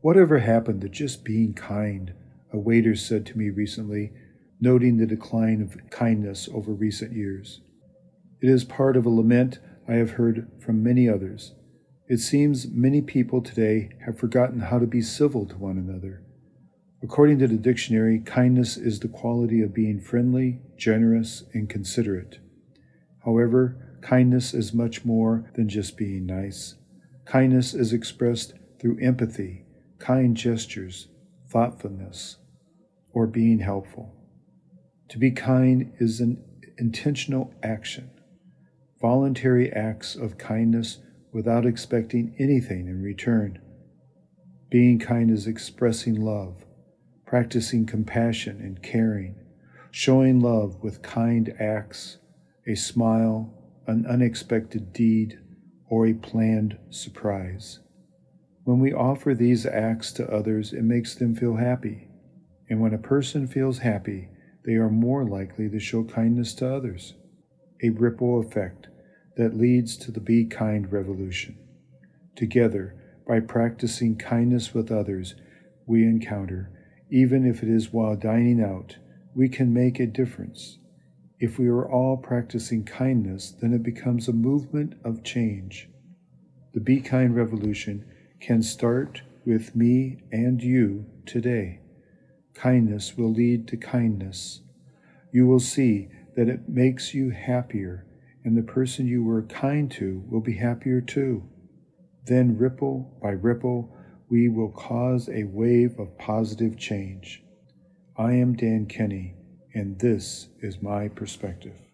Whatever happened to just being kind? A waiter said to me recently, noting the decline of kindness over recent years. It is part of a lament I have heard from many others. It seems many people today have forgotten how to be civil to one another. According to the dictionary, kindness is the quality of being friendly, generous, and considerate. However, kindness is much more than just being nice. Kindness is expressed through empathy, kind gestures, thoughtfulness, or being helpful. To be kind is an intentional action, voluntary acts of kindness without expecting anything in return. Being kind is expressing love, practicing compassion and caring, showing love with kind acts, a smile, an unexpected deed, or a planned surprise. When we offer these acts to others, it makes them feel happy. And when a person feels happy, they are more likely to show kindness to others. A ripple effect that leads to the Be Kind revolution. Together, by practicing kindness with others we encounter, even if it is while dining out, we can make a difference. If we are all practicing kindness, then it becomes a movement of change. The Be Kind revolution can start with me and you today. Kindness will lead to kindness. You will see that it makes you happier, and the person you were kind to will be happier too. Then, ripple by ripple, we will cause a wave of positive change. I am Dan Kenney, and this is my perspective.